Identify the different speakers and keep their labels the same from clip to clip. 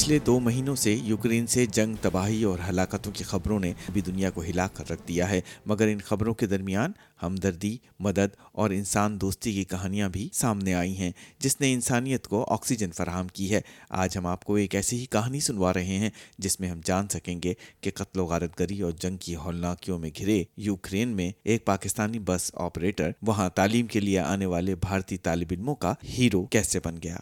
Speaker 1: پچھلے دو مہینوں سے یوکرین سے جنگ تباہی اور ہلاکتوں کی خبروں نے بھی دنیا کو ہلا کر رکھ دیا ہے مگر ان خبروں کے درمیان ہمدردی مدد اور انسان دوستی کی کہانیاں بھی سامنے آئی ہیں جس نے انسانیت کو آکسیجن فراہم کی ہے آج ہم آپ کو ایک ایسی ہی کہانی سنوا رہے ہیں جس میں ہم جان سکیں گے کہ قتل و غارت گری اور جنگ کی ہولناکیوں میں گھرے یوکرین میں ایک پاکستانی بس آپریٹر وہاں تعلیم کے لیے آنے والے بھارتی طالب علموں کا ہیرو کیسے بن گیا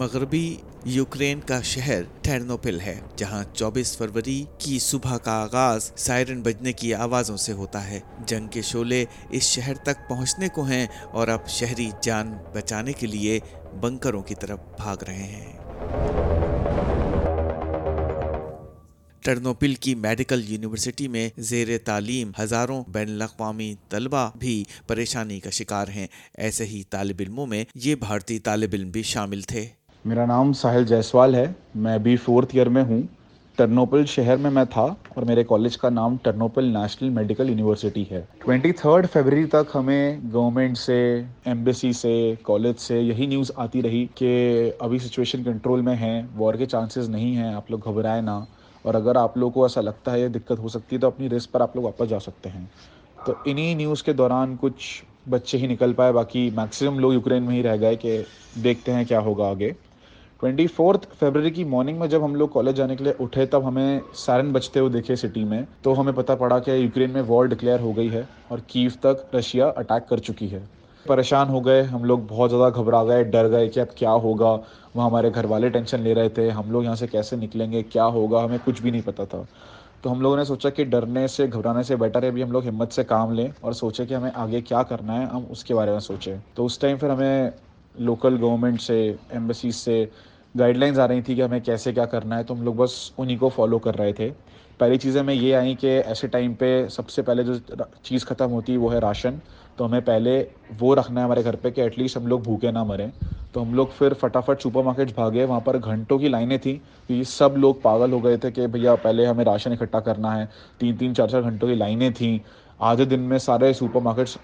Speaker 1: مغربی یوکرین کا شہر ٹہرنو ہے جہاں چوبیس فروری کی صبح کا آغاز سائرن بجنے کی آوازوں سے ہوتا ہے جنگ کے شعلے اس شہر تک پہنچنے کو ہیں اور اب شہری جان بچانے کے لیے بنکروں کی طرف بھاگ رہے ہیں ٹرنوپل کی میڈیکل یونیورسٹی میں زیر تعلیم ہزاروں بین الاقوامی طلبہ بھی پریشانی کا شکار ہیں ایسے ہی طالب علموں میں یہ بھارتی طالب علم بھی شامل تھے
Speaker 2: میرا نام ساحل جیسوال ہے میں ابھی فورتھ ایئر میں ہوں ٹرنوپل شہر میں میں تھا اور میرے کالج کا نام ٹرنوپل نیشنل میڈیکل یونیورسٹی ہے ٹوینٹی تھرڈ فیبری تک ہمیں گورنمنٹ سے ایمبیسی سے کالج سے یہی نیوز آتی رہی کہ ابھی سچویشن کنٹرول میں ہے وار کے چانسز نہیں ہیں آپ لوگ گھبرائیں نہ اور اگر آپ لوگ کو ایسا لگتا ہے دقت ہو سکتی ہے تو اپنی ریس پر آپ لوگ واپس جا سکتے ہیں تو انہی نیوز کے دوران کچھ بچے ہی نکل پائے باقی میکسیمم لوگ یوکرین میں ہی رہ گئے کہ دیکھتے ہیں کیا ہوگا آگے ٹوئنٹی فورتھ فیبرری کی مارننگ میں جب ہم لوگ کالج جانے کے لیے اٹھے تب ہمیں سارن بچتے ہوئے دیکھے سٹی میں تو ہمیں پتہ پڑا کہ یوکرین میں وار ڈکلیئر ہو گئی ہے اور کیو تک رشیا اٹیک کر چکی ہے پریشان ہو گئے ہم لوگ بہت زیادہ گھبرا گئے ڈر گئے کہ اب کیا ہوگا وہاں ہمارے گھر والے ٹینشن لے رہے تھے ہم لوگ یہاں سے کیسے نکلیں گے کیا ہوگا ہمیں کچھ بھی نہیں پتا تھا تو ہم لوگوں نے سوچا کہ ڈرنے سے گھبرانے سے بیٹر ہے ہم لوگ ہمت سے کام لیں اور سوچے کہ ہمیں آگے کیا کرنا ہے ہم اس کے بارے میں سوچیں تو اس ٹائم پھر ہمیں لوکل گورنمنٹ سے ایمبسیز سے گائڈ لائنز آ رہی تھی کہ ہمیں کیسے کیا کرنا ہے تو ہم لوگ بس انہیں کو فالو کر رہے تھے پہلی چیزیں ہمیں یہ آئیں کہ ایسے ٹائم پہ سب سے پہلے جو چیز ختم ہوتی ہے وہ ہے راشن تو ہمیں پہلے وہ رکھنا ہے ہمارے گھر پہ کہ ایٹ لیسٹ ہم لوگ بھوکے نہ مریں تو ہم لوگ پھر فٹافٹ سپر مارکیٹ بھاگے وہاں پر گھنٹوں کی لائنیں تھیں کیونکہ سب لوگ پاگل ہو گئے تھے کہ بھیا پہلے ہمیں راشن اکٹھا کرنا ہے تین تین چار چار گھنٹوں کی لائنیں تھیں آدھے دن میں سارے سپر مارکیٹس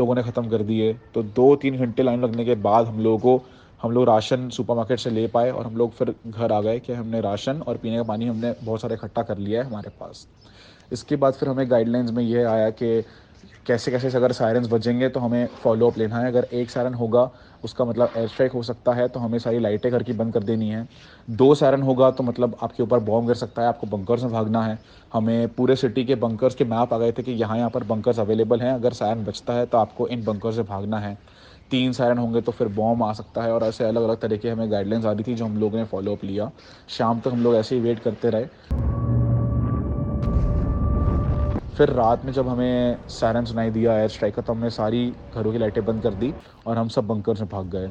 Speaker 2: لوگوں نے ختم کر دیے تو دو تین گھنٹے لائن لگنے کے بعد ہم لوگوں کو ہم لوگ راشن سپر مارکیٹ سے لے پائے اور ہم لوگ پھر گھر آ گئے کہ ہم نے راشن اور پینے کا پانی ہم نے بہت سارے اکٹھا کر لیا ہے ہمارے پاس اس کے بعد پھر ہمیں گائیڈ لائنس میں یہ آیا کہ کیسے کیسے اگر سائرنس بجیں گے تو ہمیں فالو اپ لینا ہے اگر ایک سائرن ہوگا اس کا مطلب ایئر اسٹرائک ہو سکتا ہے تو ہمیں ساری لائٹیں گھر کی بند کر دینی ہیں دو سائرن ہوگا تو مطلب آپ کے اوپر بوم گر سکتا ہے آپ کو بنکرز میں بھاگنا ہے ہمیں پورے سٹی کے بنکرز کے میپ آ گئے تھے کہ یہاں یہاں پر بنکرز اویلیبل ہیں اگر سائرن بچتا ہے تو آپ کو ان بنکر سے بھاگنا ہے تین سائرن ہوں گے تو پھر بوم آ سکتا ہے اور ایسے الگ الگ طریقے ہمیں گائڈ لائنز آ رہی تھی جو ہم لوگوں نے فالو اپ لیا شام تک ہم لوگ ایسے ہی ویٹ کرتے رہے پھر رات میں جب ہمیں سائرن سنائی دیا ایئر اسٹرائک کا تو ہم نے ساری گھروں کی لائٹیں بند کر دی اور ہم سب بنکرز میں بھاگ گئے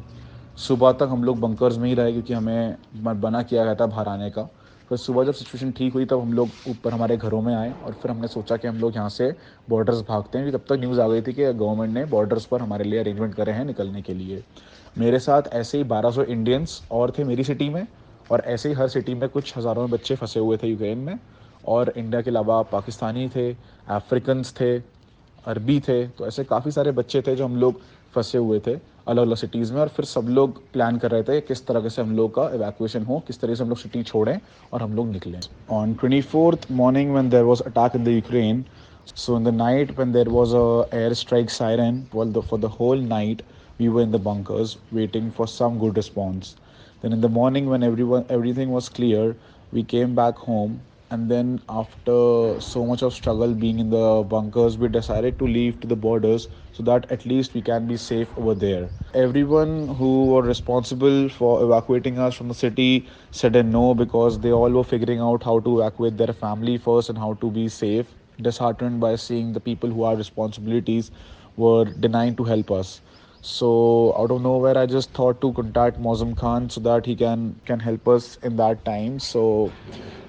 Speaker 2: صبح تک ہم لوگ بنکرز میں ہی رہے کیونکہ ہمیں بنا کیا گیا تھا باہر آنے کا پھر صبح جب سچویشن ٹھیک ہوئی تب ہم لوگ اوپر ہمارے گھروں میں آئے اور پھر ہم نے سوچا کہ ہم لوگ یہاں سے بارڈرز بھاگتے ہیں تب تک نیوز آ گئی تھی کہ گورنمنٹ نے بارڈرز پر ہمارے لیے ارینجمنٹ کرے ہیں نکلنے کے لیے میرے ساتھ ایسے ہی بارہ سو انڈینس اور تھے میری سٹی میں اور ایسے ہی ہر سٹی میں کچھ ہزاروں میں بچے پھنسے ہوئے تھے یوکرین میں اور انڈیا کے علاوہ پاکستانی تھے افریقنس تھے عربی تھے تو ایسے کافی سارے بچے تھے جو ہم لوگ پھنسے ہوئے تھے الگ الگ سٹیز میں اور پھر سب لوگ پلان کر رہے تھے کس طرح سے ہم لوگ کا ایویکویشن ہو کس طرح سے ہم لوگ سٹی چھوڑیں اور ہم لوگ نکلیں on twenty fourth morning when there was attack in the Ukraine so in the night when there was a air strike siren the whole night we in the bunkers waiting for some good response then in the morning when every every one thing was clear we came back home And then after so much of struggle being in the bunkers, we decided to leave to the borders so that at least we can be safe over there. Everyone who were responsible for evacuating us from the city said a no, because they all were figuring out how to evacuate their family first and how to be safe. Disheartened by seeing the people who are responsibilities were denying to help us. So out of nowhere, I just thought to contact Mausam Khan so that he can help us in that time. So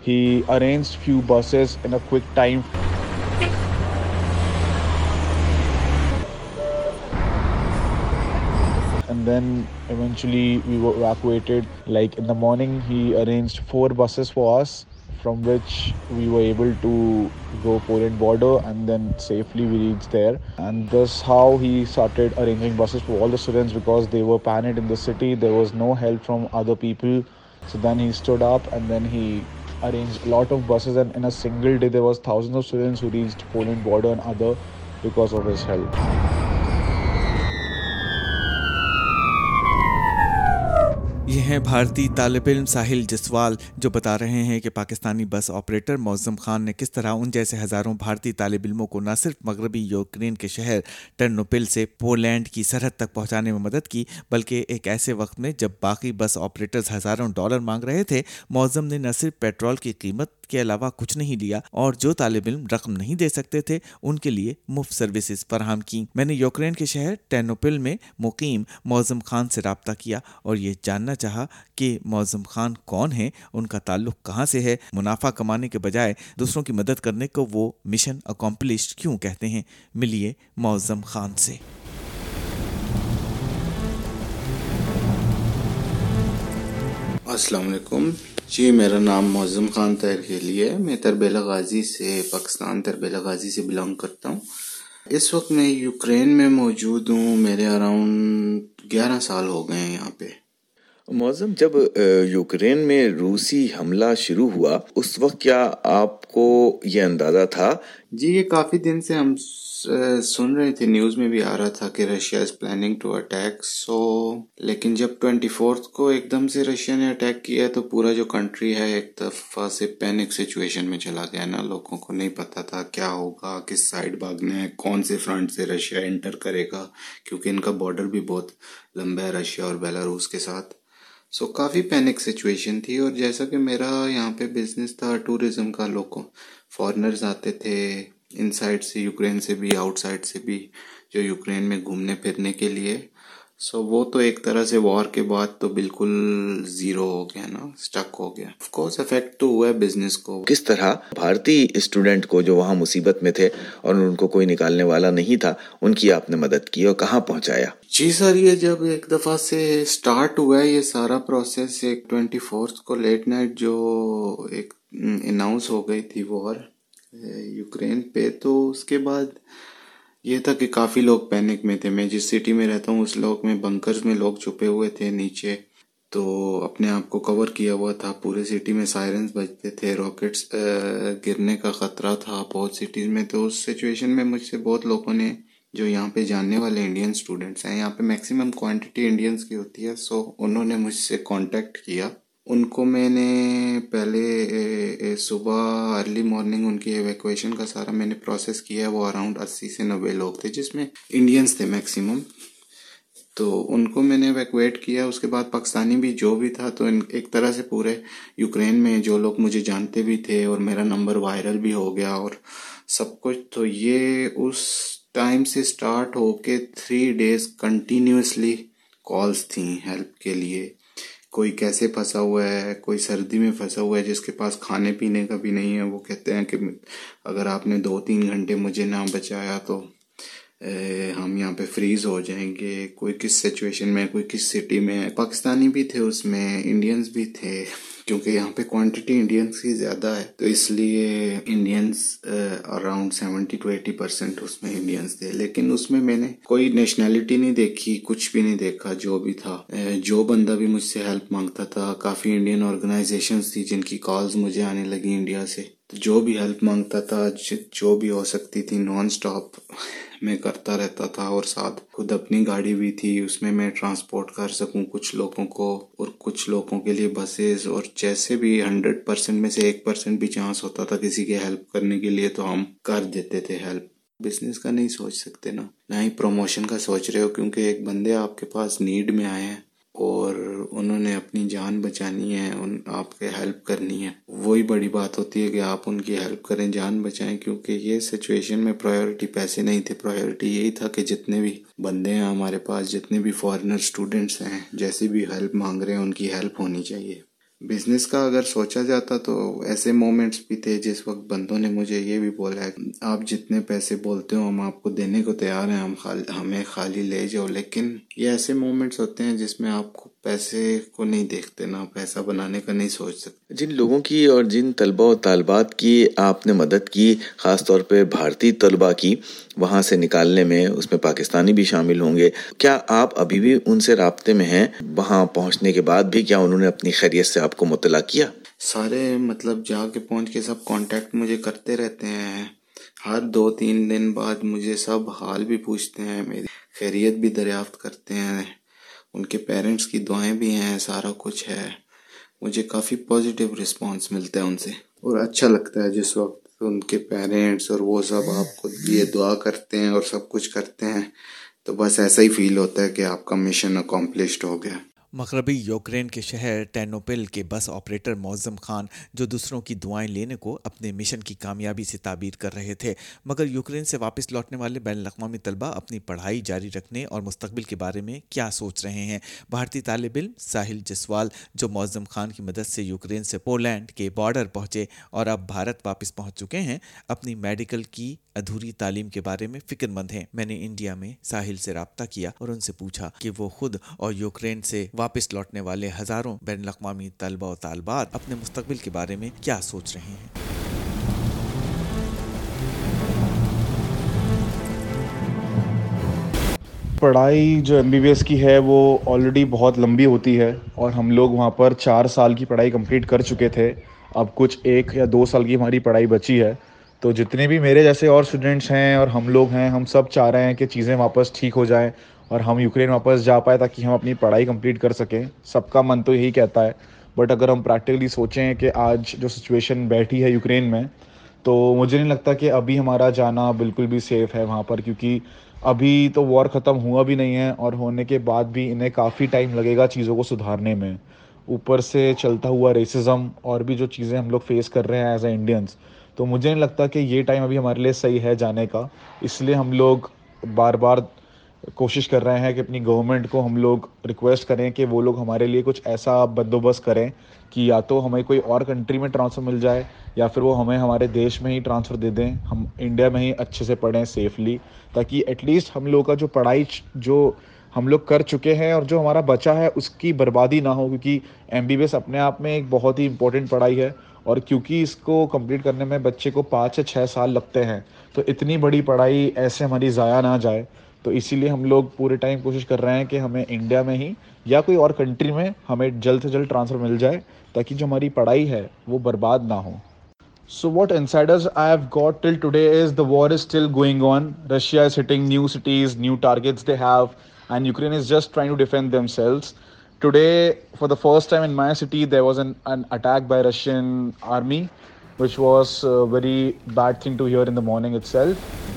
Speaker 2: he arranged few buses in a quick time. And then eventually we were evacuated. Like in the morning, he arranged 4 buses for us from which we were able to go Poland border, and then safely we reached there. And thus how he started arranging buses for all the students, because they were panicked in the city. There was no help from other people. So then he stood up and then he arranged a lot of buses, and in a single day there was thousands of students who reached Poland border and other because of his help.
Speaker 1: یہ ہیں بھارتی طالب علم ساحل جسوال جو بتا رہے ہیں کہ پاکستانی بس آپریٹر موزم خان نے کس طرح ان جیسے ہزاروں بھارتی طالب علموں کو نہ صرف مغربی یوکرین کے شہر ٹرنوپل سے پولینڈ کی سرحد تک پہنچانے میں مدد کی بلکہ ایک ایسے وقت میں جب باقی بس آپریٹرز ہزاروں ڈالر مانگ رہے تھے موزم نے نہ صرف پیٹرول کی قیمت کے علاوہ کچھ نہیں لیا اور جو طالب علم رقم نہیں دے سکتے تھے ان کے لیے مفت سروسز فراہم کی میں نے یوکرین کے شہر ٹینوپل میں مقیم موزم خان سے رابطہ کیا اور یہ جاننا چاہا کہ موزم خان کون ہیں ان کا تعلق کہاں سے ہے منافع کمانے کے بجائے دوسروں کی مدد کرنے کو وہ مشن اکمپلش کیوں کہتے ہیں ملیے موزم خان سے
Speaker 3: علیکم جی میرا نام معظم خان تحریلی ہے میں تربیل غازی سے پاکستان تربیل غازی سے بلانگ کرتا ہوں اس وقت میں یوکرین میں موجود ہوں میرے اراؤنڈ گیارہ سال ہو گئے ہیں یہاں پہ
Speaker 1: معظم جب یوکرین میں روسی حملہ شروع ہوا اس وقت کیا آپ کو یہ اندازہ تھا
Speaker 3: جی یہ کافی دن سے ہم سن رہے تھے نیوز میں بھی آ رہا تھا کہ Russia is planning to attack so لیکن جب ٹوینٹی فورتھ کو ایک دم سے رشیا نے اٹیک کیا ہے تو پورا جو کنٹری ہے ایک دفعہ سے پینک سچویشن میں چلا گیا نا لوگوں کو نہیں پتا تھا کیا ہوگا کس سائڈ بھاگنا ہے کون سے فرنٹ سے رشیا انٹر کرے گا کیونکہ ان کا بارڈر بھی بہت لمبا ہے رشیا اور بیلاروس کے ساتھ سو کافی پینک سچویشن تھی اور جیسا کہ میرا یہاں پہ بزنس تھا ٹوریزم کا لوگوں فارنرز آتے تھے ان سائڈ سے یوکرین سے بھی آؤٹ سائڈ سے بھی جو یوکرین میں گھومنے پھرنے کے لیے سو so, وہ تو ایک طرح سے وار کے بعد تو بالکل زیرو ہو گیا نا سٹک ہو گیا اف کورس افیکٹ تو ہوا ہے بزنس کو
Speaker 1: کس طرح بھارتی اسٹوڈنٹ کو جو وہاں مصیبت میں تھے اور ان کو کوئی نکالنے والا نہیں تھا ان کی آپ نے مدد کی اور کہاں پہنچایا
Speaker 3: جی سر یہ جب ایک دفعہ سے سٹارٹ ہوا ہے یہ سارا پروسیس ایک ٹوینٹی فورتھ کو لیٹ نائٹ جو ایک اناؤنس ہو گئی تھی وار یوکرین پہ تو اس کے بعد یہ تھا کہ کافی لوگ پینک میں تھے میں جس سٹی میں رہتا ہوں اس لوگ میں بنکرز میں لوگ چھپے ہوئے تھے نیچے تو اپنے آپ کو کور کیا ہوا تھا پورے سٹی میں سائرنس بجتے تھے راکٹس گرنے کا خطرہ تھا بہت سٹیز میں تو اس سچویشن میں مجھ سے بہت لوگوں نے جو یہاں پہ جاننے والے انڈین اسٹوڈنٹس ہیں یہاں پہ میکسیمم کوانٹیٹی انڈینس کی ہوتی ہے سو انہوں نے مجھ سے کانٹیکٹ کیا ان کو میں نے پہلے صبح ارلی مارننگ ان کی ایویکویشن کا سارا میں نے پروسیس کیا ہے وہ اراؤنڈ اسی سے نوے لوگ تھے جس میں انڈینس تھے میکسیمم تو ان کو میں نے ایویکویٹ کیا اس کے بعد پاکستانی بھی جو بھی تھا تو ایک طرح سے پورے یوکرین میں جو لوگ مجھے جانتے بھی تھے اور میرا نمبر وائرل بھی ہو گیا اور سب کچھ تو یہ اس ٹائم سے سٹارٹ ہو کے تھری ڈیز کنٹینیوسلی کالز تھیں ہیلپ کے لیے کوئی کیسے پھنسا ہوا ہے کوئی سردی میں پھنسا ہوا ہے جس کے پاس کھانے پینے کا بھی نہیں ہے وہ کہتے ہیں کہ اگر آپ نے دو تین گھنٹے مجھے نہ بچایا تو ہم یہاں پہ فریز ہو جائیں گے کوئی کس سچویشن میں کوئی کس سٹی میں پاکستانی بھی تھے اس میں انڈینز بھی تھے کیونکہ یہاں پہ کوانٹیٹی انڈینس کی زیادہ ہے تو اس لیے Indians around seventy two eighty percent اس میں انڈینس تھے لیکن اس میں میں نے کوئی نیشنلٹی نہیں دیکھی کچھ بھی نہیں دیکھا جو بھی تھا جو بندہ بھی مجھ سے ہیلپ مانگتا تھا کافی انڈین آرگنائزیشنس تھی جن کی کالز مجھے آنے لگی انڈیا سے تو جو بھی ہیلپ مانگتا تھا جو بھی ہو سکتی تھی نان اسٹاپ میں کرتا رہتا تھا اور ساتھ خود اپنی گاڑی بھی تھی اس میں میں ٹرانسپورٹ کر سکوں کچھ لوگوں کو اور کچھ لوگوں کے لیے بسیز اور جیسے بھی ہنڈریڈ پرسینٹ میں سے ایک پرسینٹ بھی چانس ہوتا تھا کسی کے ہیلپ کرنے کے لیے تو ہم کر دیتے تھے ہیلپ بزنس کا نہیں سوچ سکتے نا نہ ہی پروموشن کا سوچ رہے ہو کیونکہ ایک بندے آپ کے پاس نیڈ میں آئے ہیں اور انہوں نے اپنی جان بچانی ہے ان آپ کے ہیلپ کرنی ہے وہی بڑی بات ہوتی ہے کہ آپ ان کی ہیلپ کریں جان بچائیں کیونکہ یہ سچویشن میں پرائیورٹی پیسے نہیں تھے پرائیورٹی یہی تھا کہ جتنے بھی بندے ہیں ہمارے پاس جتنے بھی فارنر اسٹوڈنٹس ہیں جیسے بھی ہیلپ مانگ رہے ہیں ان کی ہیلپ ہونی چاہیے بزنس کا اگر سوچا جاتا تو ایسے مومنٹس بھی تھے جس وقت بندوں نے مجھے یہ بھی بولا ہے آپ جتنے پیسے بولتے ہو ہم آپ کو دینے کو تیار ہیں ہم خالی ہمیں خالی لے جاؤ لیکن یہ ایسے مومنٹس ہوتے ہیں جس میں آپ کو پیسے کو نہیں دیکھتے نہ پیسہ بنانے کا نہیں سوچ سکتے
Speaker 1: جن لوگوں کی اور جن طلبہ و طالبات کی آپ نے مدد کی خاص طور پہ بھارتی طلبہ کی وہاں سے نکالنے میں اس میں پاکستانی بھی شامل ہوں گے کیا آپ ابھی بھی ان سے رابطے میں ہیں وہاں پہنچنے کے بعد بھی کیا انہوں نے اپنی خیریت سے آپ کو مطلع کیا
Speaker 3: سارے مطلب جا کے پہنچ کے سب کانٹیکٹ مجھے کرتے رہتے ہیں ہر دو تین دن بعد مجھے سب حال بھی پوچھتے ہیں میری خیریت بھی دریافت کرتے ہیں ان کے پیرنٹس کی دعائیں بھی ہیں سارا کچھ ہے مجھے کافی پازیٹیو رسپانس ملتا ہے ان سے اور اچھا لگتا ہے جس وقت ان کے پیرنٹس اور وہ سب آپ کو یہ دعا کرتے ہیں اور سب کچھ کرتے ہیں تو بس ایسا ہی فیل ہوتا ہے کہ آپ کا مشن اکمپلشڈ ہو گیا
Speaker 1: مغربی یوکرین کے شہر ٹینوپل کے بس آپریٹر موزم خان جو دوسروں کی دعائیں لینے کو اپنے مشن کی کامیابی سے تعبیر کر رہے تھے مگر یوکرین سے واپس لوٹنے والے بین الاقوامی طلبہ اپنی پڑھائی جاری رکھنے اور مستقبل کے بارے میں کیا سوچ رہے ہیں بھارتی طالب علم ساحل جسوال جو معظم خان کی مدد سے یوکرین سے پولینڈ کے بارڈر پہنچے اور اب بھارت واپس پہنچ چکے ہیں اپنی میڈیکل کی ادھوری تعلیم کے بارے میں فکر مند ہیں میں نے انڈیا میں ساحل سے رابطہ کیا اور ان سے پوچھا کہ وہ خود اور یوکرین سے واپس واپس لوٹنے والے ہزاروں بین الاقوامی طلبہ و طالبات اپنے مستقبل کے بارے میں کیا سوچ رہے ہیں
Speaker 2: پڑھائی جو ایم بی بی ایس کی ہے وہ آلریڈی بہت لمبی ہوتی ہے اور ہم لوگ وہاں پر چار سال کی پڑھائی کمپلیٹ کر چکے تھے اب کچھ ایک یا دو سال کی ہماری پڑھائی بچی ہے تو جتنے بھی میرے جیسے اور اسٹوڈنٹس ہیں اور ہم لوگ ہیں ہم سب چاہ رہے ہیں کہ چیزیں واپس ٹھیک ہو جائیں اور ہم یوکرین واپس جا پائے تاکہ ہم اپنی پڑھائی کمپلیٹ کر سکیں سب کا من تو یہی کہتا ہے بٹ اگر ہم پریکٹیکلی سوچیں کہ آج جو سچویشن بیٹھی ہے یوکرین میں تو مجھے نہیں لگتا کہ ابھی ہمارا جانا بالکل بھی سیف ہے وہاں پر کیونکہ ابھی تو وار ختم ہوا بھی نہیں ہے اور ہونے کے بعد بھی انہیں کافی ٹائم لگے گا چیزوں کو سدھارنے میں اوپر سے چلتا ہوا ریسزم اور بھی جو چیزیں ہم لوگ فیس کر رہے ہیں ایز اے انڈینس تو مجھے نہیں لگتا کہ یہ ٹائم ابھی ہمارے لیے صحیح ہے جانے کا اس لیے ہم لوگ بار بار کوشش کر رہے ہیں کہ اپنی گورنمنٹ کو ہم لوگ ریکویسٹ کریں کہ وہ لوگ ہمارے لیے کچھ ایسا بندوبست کریں کہ یا تو ہمیں کوئی اور کنٹری میں ٹرانسفر مل جائے یا پھر وہ ہمیں ہمارے دیش میں ہی ٹرانسفر دے دیں ہم انڈیا میں ہی اچھے سے پڑھیں سیفلی تاکہ ایٹ لیسٹ ہم لوگوں کا جو پڑھائی جو ہم لوگ کر چکے ہیں اور جو ہمارا بچا ہے اس کی بربادی نہ ہو کیونکہ ایم بی بی ایس اپنے آپ میں ایک بہت ہی امپورٹنٹ پڑھائی ہے اور کیونکہ اس کو کمپلیٹ کرنے میں بچے کو پانچ سے چھ سال لگتے ہیں تو اتنی بڑی پڑھائی ایسے ہماری ضائع نہ جائے تو اسی لیے ہم لوگ پورے ٹائم کوشش کر رہے ہیں کہ ہمیں انڈیا میں ہی یا کوئی اور کنٹری میں ہمیں جلد سے جلد ٹرانسفر مل جائے تاکہ جو ہماری پڑھائی ہے وہ برباد نہ ہو so what insiders I have got till today is the war is still going on Russia is hitting new cities new targets they have and Ukraine is just to defend themselves today for the first time in my city there was an an attack by Russian army which was very bad thing to hear in the morning itself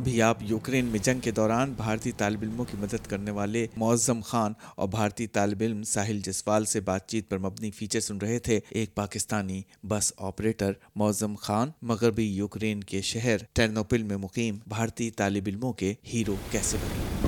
Speaker 1: ابھی آپ Ukraine میں جنگ کے دوران بھارتی طالب علموں کی مدد کرنے والے معظم خان اور بھارتی طالب علم ساحل جسوال سے بات چیت پر مبنی فیچر سن رہے تھے ایک پاکستانی بس آپریٹر معظم خان مغربی یوکرین کے شہر ٹرنوپل میں مقیم بھارتی طالب علموں کے ہیرو کیسے بنے